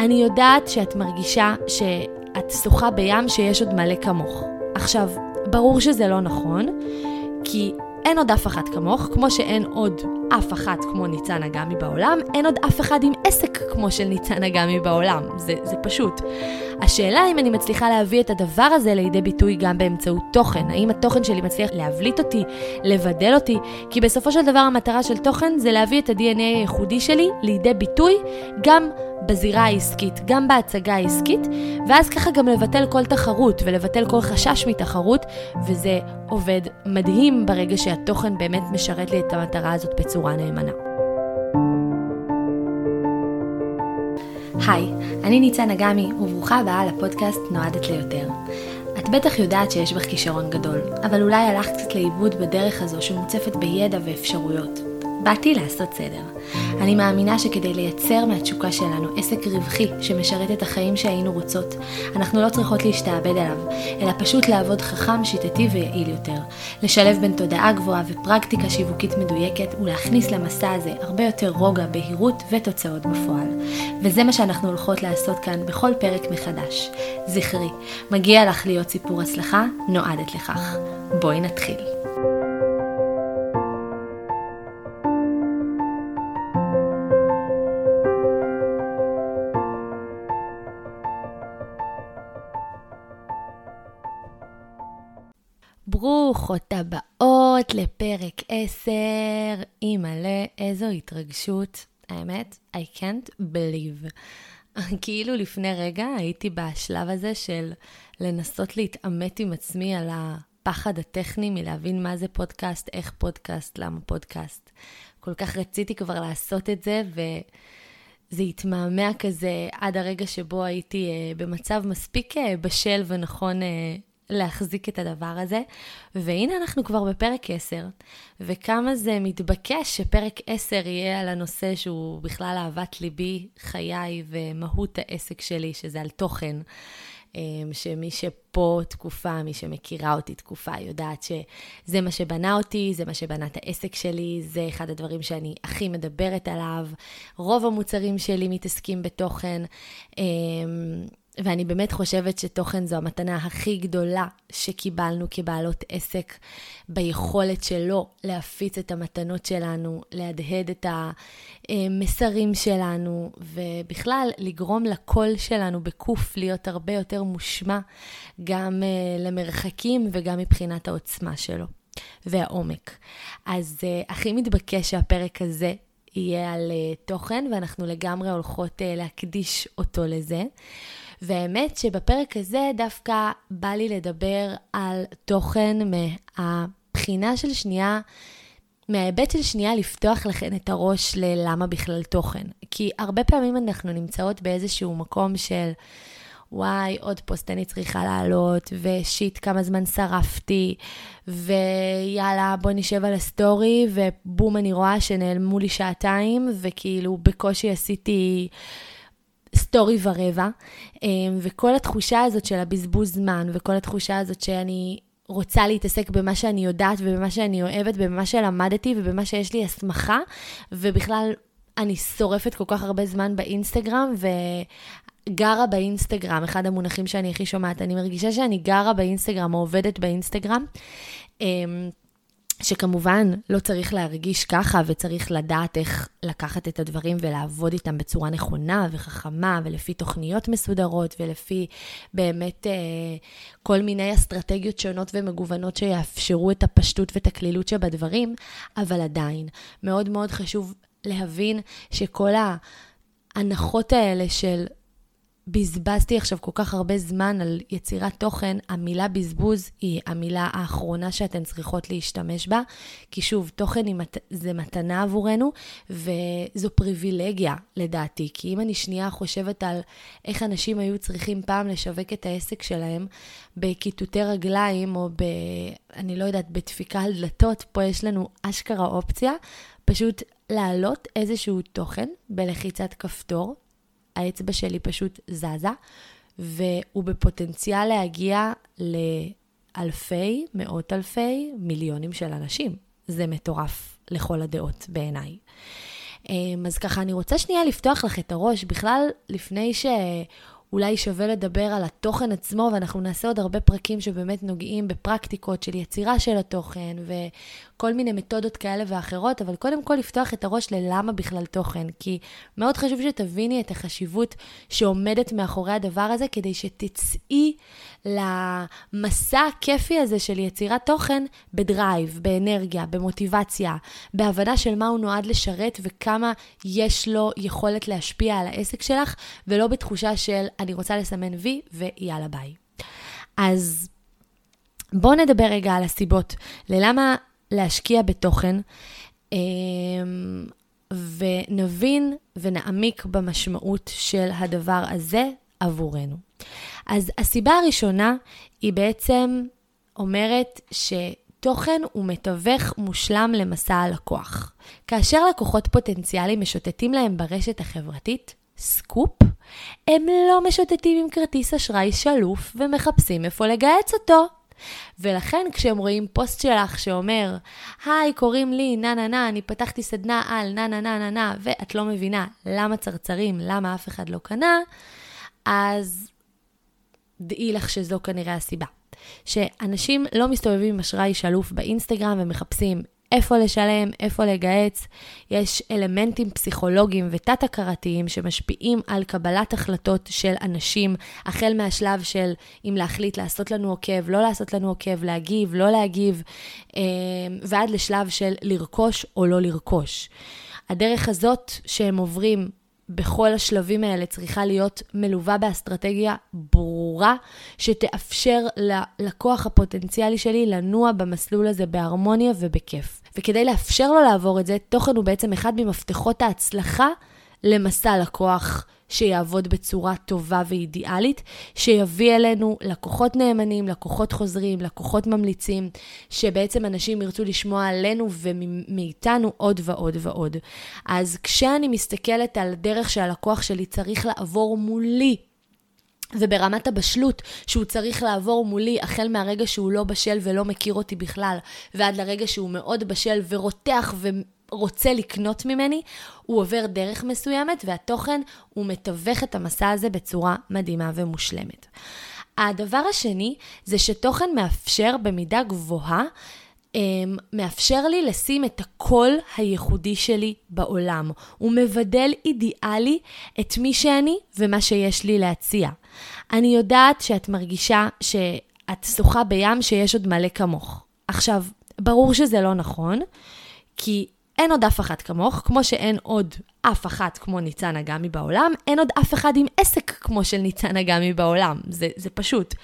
אני יודעת שאת מרגישה שאת שוחה בים שיש עוד מלא כמוך. עכשיו, ברור שזה לא נכון, כי אין עוד אף אחת כמוך, כמו שאין עוד אף אחת כמו ניצן אגמי בעולם, אין עוד אף אחד עם עסק כמו של ניצן אגמי בעולם. זה, זה פשוט. השאלה אם אני מצליחה להביא את הדבר הזה לידי ביטוי גם באמצעות תוכן. האם התוכן שלי מצליח להבליט אותי, לבדל אותי, כי בסופו של דבר המטרה של תוכן זה להביא את ה-DNA הייחודי שלי לידי ביטוי גם בזירה העסקית, גם בהצגה העסקית, ואז ככה גם לבטל כל תחרות ולבטל כל חשש מתחרות, וזה עובד מדהים ברגע שהתוכן באמת משרת לי את המטרה הזאת בצורה נאמנה. היי, אני ניצן אגמי, וברוכה הבאה לפודקאסט נועדת ליותר. את בטח יודעת שיש בך כישרון גדול, אבל אולי הלכת קצת לאיבוד בדרך הזו שמוצפת בידע ואפשרויות. באתי לעשות סדר. אני מאמינה שכדי לייצר מהתשוקה שלנו עסק רווחי שמשרת את החיים שהיינו רוצות, אנחנו לא צריכות להשתעבד עליו, אלא פשוט לעבוד חכם, שיטתי ויעיל יותר. לשלב בין תודעה גבוהה ופרקטיקה שיווקית מדויקת, ולהכניס למסע הזה הרבה יותר רוגע, בהירות ותוצאות בפועל. וזה מה שאנחנו הולכות לעשות כאן בכל פרק מחדש. זכרי, מגיע לך להיות סיפור הצלחה, נועדת לכך. בואי נתחיל. ברוכות הבאות לפרק 10. אימא'לה, איזו התרגשות. האמת, I can't believe. כאילו לפני רגע הייתי בשלב הזה של לנסות להתעמת עם עצמי על הפחד הטכני מלהבין מה זה פודקאסט, איך פודקאסט, למה פודקאסט. כל כך רציתי כבר לעשות את זה, וזה התמהמה כזה עד הרגע שבו הייתי uh, במצב מספיק uh, בשל ונכון uh, להחזיק את הדבר הזה. והנה אנחנו כבר בפרק 10, וכמה זה מתבקש שפרק 10 יהיה על הנושא שהוא בכלל אהבת ליבי, חיי ומהות העסק שלי, שזה על תוכן. אמ, שמי שפה תקופה, מי שמכירה אותי תקופה, יודעת שזה מה שבנה אותי, זה מה שבנה את העסק שלי, זה אחד הדברים שאני הכי מדברת עליו. רוב המוצרים שלי מתעסקים בתוכן. ואני באמת חושבת שתוכן זו המתנה הכי גדולה שקיבלנו כבעלות עסק, ביכולת שלו להפיץ את המתנות שלנו, להדהד את המסרים שלנו, ובכלל לגרום לקול שלנו בקוף להיות הרבה יותר מושמע, גם אה, למרחקים וגם מבחינת העוצמה שלו והעומק. אז אה, הכי מתבקש שהפרק הזה יהיה על uh, תוכן, ואנחנו לגמרי הולכות להקדיש אותו לזה. והאמת שבפרק הזה דווקא בא לי לדבר על תוכן מהבחינה של שנייה, מההיבט של שנייה לפתוח לכן את הראש ללמה בכלל תוכן. כי הרבה פעמים אנחנו נמצאות באיזשהו מקום של... וואי, עוד פוסט אני צריכה לעלות, ו shit, כמה זמן שרפתי, ויאללה, בוא נשב על ה story, ובום, אני רואה שנעלמו לי שעתיים, וכאילו בקושי עשיתי story ורבע, אמ, וכל התחושה הזאת של הבזבוז זמן, וכל התחושה הזאת שאני רוצה להתעסק במה שאני יודעת, ובמה שאני אוהבת, ובמה שלמדתי, ובמה שיש לי הסמכה, ובכלל אני שורפת כל כך הרבה זמן באינסטגרם, וגרה באינסטגרם, אחד המונחים שאני הכי שומעת. אני מרגישה שאני גרה באינסטגרם, או עובדת באינסטגרם. שכמובן לא צריך להרגיש ככה וצריך לדעת איך לקחת את הדברים ולעבוד איתם בצורה נכונה וחכמה ולפי תוכניות מסודרות ולפי באמת אה, כל מיני אסטרטגיות שונות ומגוונות שיאפשרו את הפשטות ואת הקלילות שבדברים, אבל עדיין מאוד מאוד חשוב להבין שכל ההנחות האלה של בזבזתי עכשיו כל כך הרבה זמן על יצירת תוכן, המילה בזבוז היא המילה האחרונה שאתן צריכות להשתמש בה, כי שוב, תוכן מת... זה מתנה עבורנו, וזו פריבילגיה לדעתי, כי אם אני שנייה חושבת על איך אנשים היו צריכים פעם לשווק את העסק שלהם בכיתותי רגליים, או ב... אני לא יודעת, בדפיקה על דלתות, פה יש לנו אשכרה אופציה, פשוט להעלות איזשהו תוכן בלחיצת כפתור. האצבע שלי פשוט זזה, והוא בפוטנציאל להגיע לאלפי, מאות אלפי, מיליונים של אנשים. זה מטורף לכל הדעות בעיניי. אמ, אז ככה, אני רוצה שנייה לפתוח לך את הראש, בכלל, לפני ש... אולי שווה לדבר על התוכן עצמו, ואנחנו נעשה עוד הרבה פרקים שבאמת נוגעים בפרקטיקות של יצירה של התוכן וכל מיני מתודות כאלה ואחרות, אבל קודם כל לפתוח את הראש ללמה בכלל תוכן, כי מאוד חשוב שתביני את החשיבות שעומדת מאחורי הדבר הזה, כדי שתצאי למסע הכיפי הזה של יצירת תוכן ב drive, באנרגיה, במוטיבציה, בהבנה של מה הוא נועד לשרת וכמה יש לו יכולת להשפיע על העסק שלך, ולא בתחושה של אני רוצה לסמן וי ויאללה ביי. אז בואו נדבר רגע על הסיבות ללמה להשקיע בתוכן, אמ, ונבין ונעמיק במשמעות של הדבר הזה עבורנו. אז הסיבה הראשונה היא בעצם אומרת שתוכן הוא מתווך מושלם למסע הלקוח. כאשר לקוחות פוטנציאליים משוטטים להם ברשת החברתית, סקופ, הם לא משוטטים עם כרטיס אשראי שלוף ומחפשים איפה לגהץ אותו. ולכן כשהם רואים פוסט שלך שאומר, היי, קוראים לי נה נה נה, אני פתחתי סדנה על נה נה נה נה נה, ואת לא מבינה למה צרצרים, למה אף אחד לא קנה, אז דעי לך שזו כנראה הסיבה. שאנשים לא מסתובבים עם אשראי שלוף באינסטגרם ומחפשים איפה לשלם, איפה לגהץ. יש אלמנטים פסיכולוגיים ותת-הכרתיים שמשפיעים על קבלת החלטות של אנשים, החל מהשלב של אם להחליט לעשות לנו עוקב, לא לעשות לנו עוקב, להגיב, לא להגיב, אה, ועד לשלב של לרכוש או לא לרכוש. הדרך הזאת שהם עוברים בכל השלבים האלה צריכה להיות מלווה באסטרטגיה ברורה, שתאפשר ללקוח הפוטנציאלי שלי לנוע במסלול הזה בהרמוניה ובכיף. וכדי לאפשר לו לעבור את זה, תוכן הוא בעצם אחד ממפתחות ההצלחה למסע לקוח שיעבוד בצורה טובה ואידיאלית, שיביא אלינו לקוחות נאמנים, לקוחות חוזרים, לקוחות ממליצים, שבעצם אנשים ירצו לשמוע עלינו ומאיתנו עוד ועוד ועוד. אז כשאני מסתכלת על דרך שהלקוח שלי צריך לעבור מולי, וברמת הבשלות שהוא צריך לעבור מולי החל מהרגע שהוא לא בשל ולא מכיר אותי בכלל, ועד לרגע שהוא מאוד בשל ורותח ו... רוצה לקנות ממני, הוא עובר דרך מסוימת, והתוכן, הוא מתווך את המסע הזה בצורה מדהימה ומושלמת. הדבר השני, זה שתוכן מאפשר במידה גבוהה אמ, מאפשר לי לשים את הקול הייחודי שלי בעולם. הוא מבדל אידיאלי את מי שאני ומה שיש לי להציע. אני יודעת שאת מרגישה שאת שוחה בים שיש עוד מלא כמוך. עכשיו, ברור שזה לא נכון, כי אין עוד אף אחת כמוך, כמו שאין עוד אף אחת כמו ניצן אגמי בעולם, אין עוד אף אחד עם עסק כמו של ניצן אגמי בעולם. זה, זה פשוט.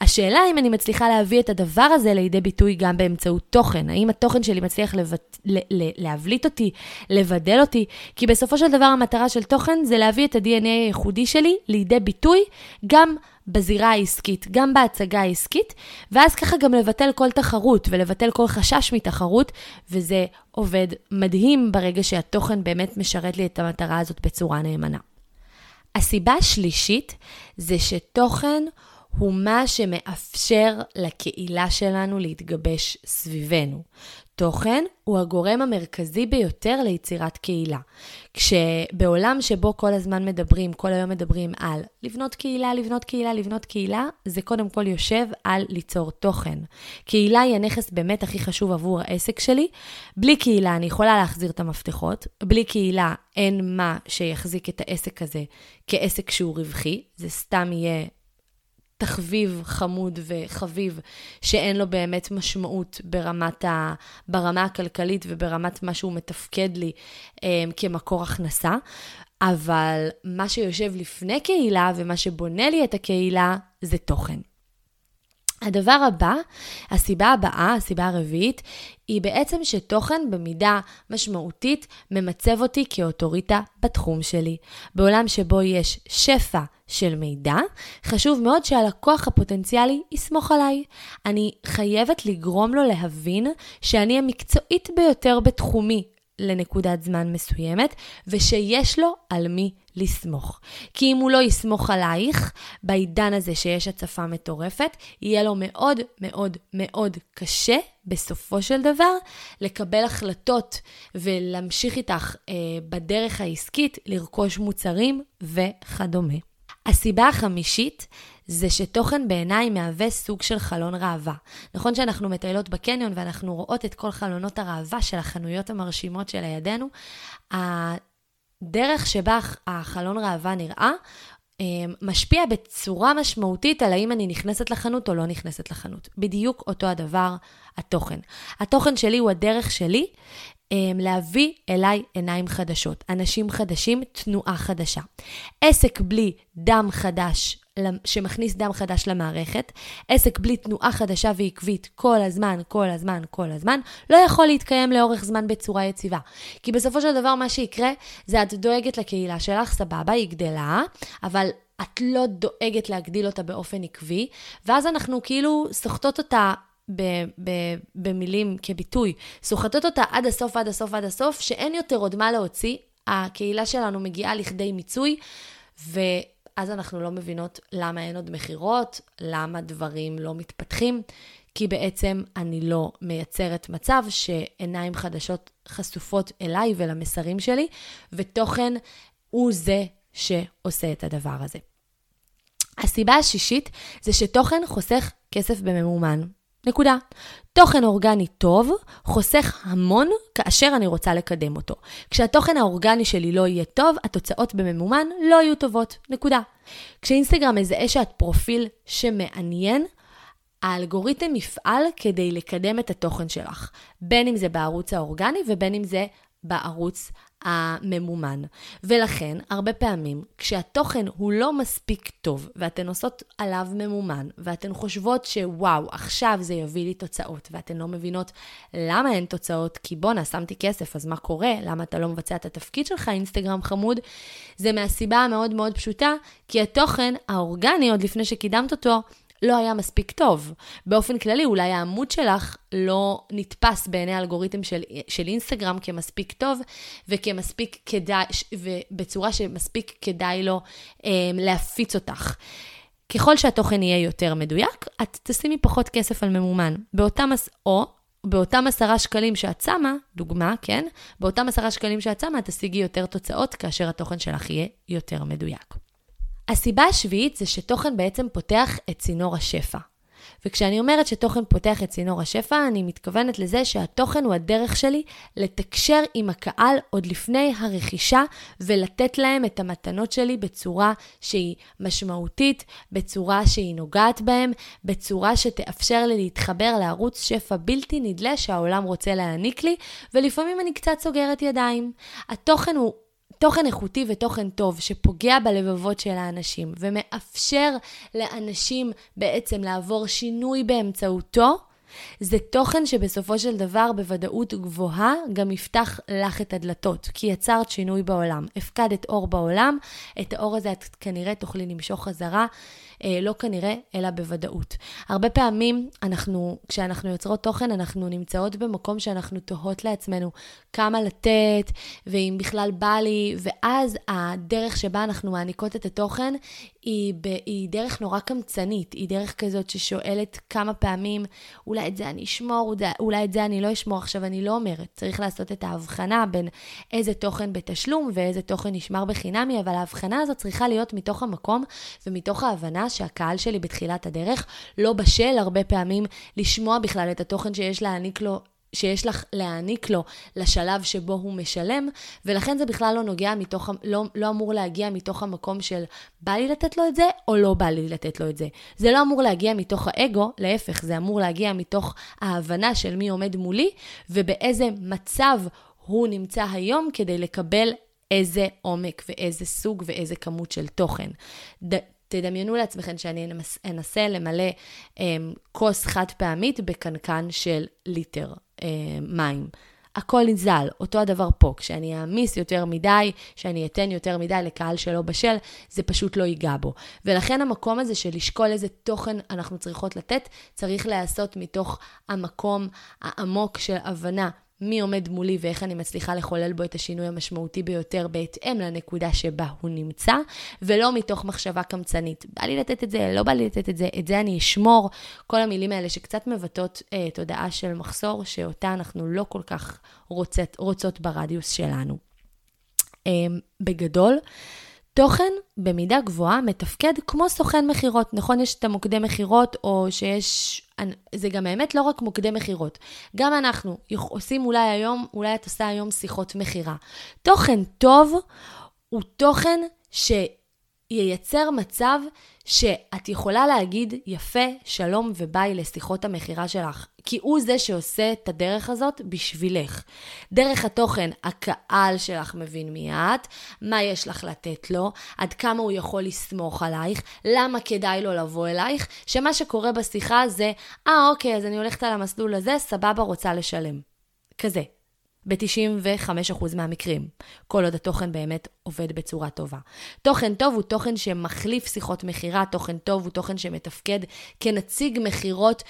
השאלה אם אני מצליחה להביא את הדבר הזה לידי ביטוי גם באמצעות תוכן. האם התוכן שלי מצליח לבט... ל... ל... להבליט אותי, לבדל אותי, כי בסופו של דבר המטרה של תוכן זה להביא את ה-DNA הייחודי שלי לידי ביטוי גם בזירה העסקית, גם בהצגה העסקית, ואז ככה גם לבטל כל תחרות ולבטל כל חשש מתחרות, וזה עובד מדהים ברגע שהתוכן באמת משרת לי את המטרה הזאת בצורה נאמנה. הסיבה השלישית זה שתוכן הוא מה שמאפשר לקהילה שלנו להתגבש סביבנו. תוכן הוא הגורם המרכזי ביותר ליצירת קהילה. כשבעולם שבו כל הזמן מדברים, כל היום מדברים על לבנות קהילה, לבנות קהילה, לבנות קהילה, זה קודם כל יושב על ליצור תוכן. קהילה היא הנכס באמת הכי חשוב עבור העסק שלי. בלי קהילה אני יכולה להחזיר את המפתחות, בלי קהילה אין מה שיחזיק את העסק הזה כעסק שהוא רווחי, זה סתם יהיה תחביב חמוד וחביב, שאין לו באמת משמעות ברמת ה... ברמה הכלכלית וברמת מה שהוא מתפקד לי אה, כמקור הכנסה. אבל מה שיושב לפני קהילה ומה שבונה לי את הקהילה זה תוכן. הדבר הבא, הסיבה הבאה, הסיבה הרביעית, היא בעצם שתוכן במידה משמעותית ממצב אותי כאוטוריטה בתחום שלי. בעולם שבו יש שפע של מידע, חשוב מאוד שהלקוח הפוטנציאלי יסמוך עליי. אני חייבת לגרום לו להבין שאני המקצועית ביותר בתחומי, לנקודת זמן מסוימת, ושיש לו על מי לסמוך. כי אם הוא לא יסמוך עלייך, בעידן הזה שיש הצפה מטורפת, יהיה לו מאוד מאוד מאוד קשה, בסופו של דבר, לקבל החלטות ולהמשיך איתך אה, בדרך העסקית, לרכוש מוצרים וכדומה. הסיבה החמישית זה שתוכן בעיניי מהווה סוג של חלון ראווה. נכון שאנחנו מטיילות בקניון ואנחנו רואות את כל חלונות הראווה של החנויות המרשימות שלידינו, הדרך שבה החלון ראווה נראה, אמ, משפיע בצורה משמעותית על האם אני נכנסת לחנות או לא נכנסת לחנות. בדיוק אותו הדבר התוכן. התוכן שלי הוא הדרך שלי אמ, להביא אליי עיניים חדשות, אנשים חדשים, תנועה חדשה. עסק בלי דם חדש שמכניס דם חדש למערכת, עסק בלי תנועה חדשה ועקבית כל הזמן, כל הזמן, כל הזמן, לא יכול להתקיים לאורך זמן בצורה יציבה. כי בסופו של דבר מה שיקרה זה את דואגת לקהילה שלך, סבבה, היא גדלה, אבל את לא דואגת להגדיל אותה באופן עקבי, ואז אנחנו כאילו סוחטות אותה ב- ב- במילים כביטוי, סוחטות אותה עד הסוף, עד הסוף, עד הסוף, שאין יותר עוד מה להוציא. הקהילה שלנו מגיעה לכדי מיצוי, ואז אנחנו לא מבינות למה אין עוד מכירות, למה דברים לא מתפתחים, כי בעצם אני לא מייצרת מצב שעיניים חדשות חשופות אליי ולמסרים שלי, ותוכן הוא זה שעושה את הדבר הזה. הסיבה השישית זה שתוכן חוסך כסף בממומן. נקודה. תוכן אורגני טוב חוסך המון כאשר אני רוצה לקדם אותו. כשהתוכן האורגני שלי לא יהיה טוב, התוצאות בממומן לא יהיו טובות. נקודה. כשאינסטגרם מזהה שאת פרופיל שמעניין, האלגוריתם יפעל כדי לקדם את התוכן שלך, בין אם זה בערוץ האורגני ובין אם זה בערוץ הממומן. ולכן, הרבה פעמים, כשהתוכן הוא לא מספיק טוב, ואתן עושות עליו ממומן, ואתן חושבות שוואו, עכשיו זה יביא לי תוצאות, ואתן לא מבינות למה אין תוצאות, כי בואנה, שמתי כסף, אז מה קורה? למה אתה לא מבצע את התפקיד שלך, אינסטגרם חמוד? זה מהסיבה המאוד מאוד פשוטה, כי התוכן האורגני, עוד לפני שקידמת אותו, לא היה מספיק טוב. באופן כללי, אולי העמוד שלך לא נתפס בעיני האלגוריתם של, של אינסטגרם כמספיק טוב וכמספיק כדאי, ובצורה שמספיק כדאי לו אה, להפיץ אותך. ככל שהתוכן יהיה יותר מדויק, את תשימי פחות כסף על ממומן. באותם, או באותם עשרה שקלים שאת שמה, דוגמה, כן? באותם עשרה שקלים שאת שמה, תשיגי יותר תוצאות כאשר התוכן שלך יהיה יותר מדויק. הסיבה השביעית זה שתוכן בעצם פותח את צינור השפע. וכשאני אומרת שתוכן פותח את צינור השפע, אני מתכוונת לזה שהתוכן הוא הדרך שלי לתקשר עם הקהל עוד לפני הרכישה ולתת להם את המתנות שלי בצורה שהיא משמעותית, בצורה שהיא נוגעת בהם, בצורה שתאפשר לי להתחבר לערוץ שפע בלתי נדלה שהעולם רוצה להעניק לי, ולפעמים אני קצת סוגרת ידיים. התוכן הוא תוכן איכותי ותוכן טוב שפוגע בלבבות של האנשים ומאפשר לאנשים בעצם לעבור שינוי באמצעותו, זה תוכן שבסופו של דבר בוודאות גבוהה גם יפתח לך את הדלתות, כי יצרת שינוי בעולם. הפקדת אור בעולם, את האור הזה את כנראה תוכלי למשוך חזרה, אה, לא כנראה, אלא בוודאות. הרבה פעמים אנחנו, כשאנחנו יוצרות תוכן, אנחנו נמצאות במקום שאנחנו תוהות לעצמנו כמה לתת, ואם בכלל בא לי, ואז הדרך שבה אנחנו מעניקות את התוכן היא, ב, היא דרך נורא קמצנית, היא דרך כזאת ששואלת כמה פעמים, אולי את זה אני אשמור, אולי את זה אני לא אשמור. עכשיו, אני לא אומרת, צריך לעשות את ההבחנה בין איזה תוכן בתשלום ואיזה תוכן נשמר בחינמי, אבל ההבחנה הזאת צריכה להיות מתוך המקום ומתוך ההבנה שהקהל שלי בתחילת הדרך לא בשל הרבה פעמים לשמוע בכלל את התוכן שיש להעניק לו שיש לך להעניק לו לשלב שבו הוא משלם, ולכן זה בכלל לא נוגע מתוך, לא, לא אמור להגיע מתוך המקום של בא לי לתת לו את זה, או לא בא לי לתת לו את זה. זה לא אמור להגיע מתוך האגו, להפך, זה אמור להגיע מתוך ההבנה של מי עומד מולי, ובאיזה מצב הוא נמצא היום כדי לקבל איזה עומק ואיזה סוג ואיזה כמות של תוכן. ד, תדמיינו לעצמכם שאני אנסה למלא um, כוס חד פעמית בקנקן של ליטר. אה, מים. הכל נזל, אותו הדבר פה. כשאני אעמיס יותר מדי, שאני אתן יותר מדי לקהל שלא בשל, זה פשוט לא ייגע בו. ולכן המקום הזה של לשקול איזה תוכן אנחנו צריכות לתת, צריך להיעשות מתוך המקום העמוק של הבנה מי עומד מולי ואיך אני מצליחה לחולל בו את השינוי המשמעותי ביותר בהתאם לנקודה שבה הוא נמצא, ולא מתוך מחשבה קמצנית. בא לי לתת את זה, לא בא לי לתת את זה, את זה אני אשמור. כל המילים האלה שקצת מבטאות אה, תודעה של מחסור, שאותה אנחנו לא כל כך רוצות, רוצות ברדיוס שלנו. אה, בגדול, תוכן במידה גבוהה מתפקד כמו סוכן מכירות. נכון, יש את המוקדי מכירות, או שיש... זה גם האמת לא רק מוקדי מכירות. גם אנחנו עושים אולי היום, אולי את עושה היום שיחות מכירה. תוכן טוב הוא תוכן ש... ייצר מצב שאת יכולה להגיד יפה, שלום וביי לשיחות המכירה שלך, כי הוא זה שעושה את הדרך הזאת בשבילך. דרך התוכן, הקהל שלך מבין מי את, מה יש לך לתת לו, עד כמה הוא יכול לסמוך עלייך, למה כדאי לו לבוא אלייך, שמה שקורה בשיחה זה, אה, אוקיי, אז אני הולכת על המסלול הזה, סבבה, רוצה לשלם. כזה. ב-95% מהמקרים, כל עוד התוכן באמת עובד בצורה טובה. תוכן טוב הוא תוכן שמחליף שיחות מכירה, תוכן טוב הוא תוכן שמתפקד כנציג מכירות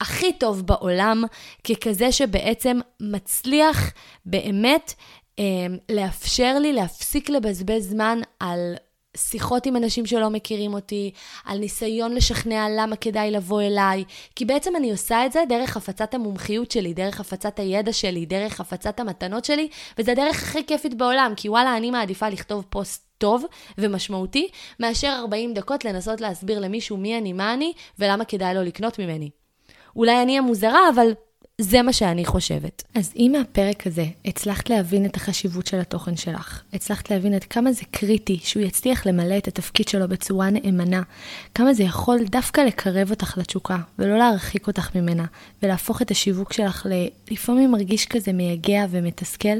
הכי טוב בעולם, ככזה שבעצם מצליח באמת אה, לאפשר לי להפסיק לבזבז זמן על שיחות עם אנשים שלא מכירים אותי, על ניסיון לשכנע למה כדאי לבוא אליי, כי בעצם אני עושה את זה דרך הפצת המומחיות שלי, דרך הפצת הידע שלי, דרך הפצת המתנות שלי, וזה הדרך הכי כיפית בעולם, כי וואלה, אני מעדיפה לכתוב פוסט טוב ומשמעותי, מאשר 40 דקות לנסות להסביר למישהו מי אני, מה אני, ולמה כדאי לו לקנות ממני. אולי אני המוזרה, אבל זה מה שאני חושבת. אז אם מהפרק הזה הצלחת להבין את החשיבות של התוכן שלך, הצלחת להבין עד כמה זה קריטי שהוא יצליח למלא את התפקיד שלו בצורה נאמנה, כמה זה יכול דווקא לקרב אותך לתשוקה, ולא להרחיק אותך ממנה, ולהפוך את השיווק שלך ללפעמים מרגיש כזה מייגע ומתסכל,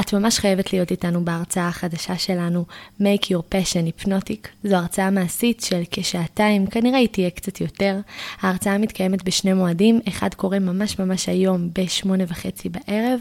את ממש חייבת להיות איתנו בהרצאה החדשה שלנו, Make Your Passion Hypnotic. זו הרצאה מעשית של כשעתיים, כנראה היא תהיה קצת יותר. ההרצאה מתקיימת בשני מועדים, אחד קורה ממש ממש היום בשמונה וחצי בערב,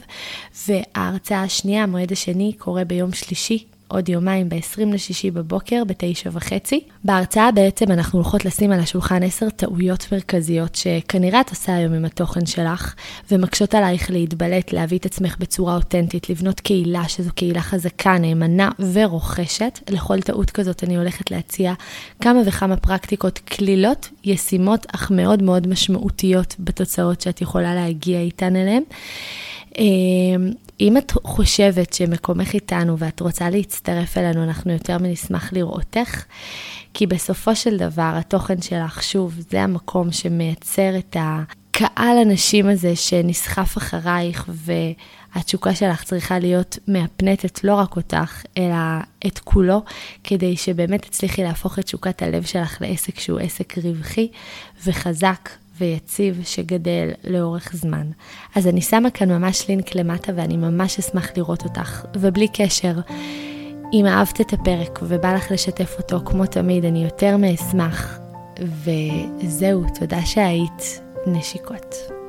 וההרצאה השנייה, המועד השני, קורה ביום שלישי עוד יומיים ב-20 לשישי בבוקר, ב-9 וחצי. בהרצאה בעצם אנחנו הולכות לשים על השולחן 10 טעויות מרכזיות שכנראה את עושה היום עם התוכן שלך, ומקשות עלייך להתבלט, להביא את עצמך בצורה אותנטית, לבנות קהילה שזו קהילה חזקה, נאמנה ורוכשת. לכל טעות כזאת אני הולכת להציע כמה וכמה פרקטיקות קלילות, ישימות, אך מאוד מאוד משמעותיות בתוצאות שאת יכולה להגיע איתן אליהן. אם את חושבת שמקומך איתנו ואת רוצה להצטרף אלינו, אנחנו יותר מנשמח לראותך, כי בסופו של דבר התוכן שלך, שוב, זה המקום שמייצר את הקהל הנשים הזה שנסחף אחרייך, והתשוקה שלך צריכה להיות מהפנטת לא רק אותך, אלא את כולו, כדי שבאמת תצליחי להפוך את תשוקת הלב שלך לעסק שהוא עסק רווחי וחזק ויציב שגדל לאורך זמן. אז אני שמה כאן ממש לינק למטה ואני ממש אשמח לראות אותך. ובלי קשר, אם אהבת את הפרק ובא לך לשתף אותו, כמו תמיד, אני יותר מאשמח. וזהו, תודה שהיית. נשיקות.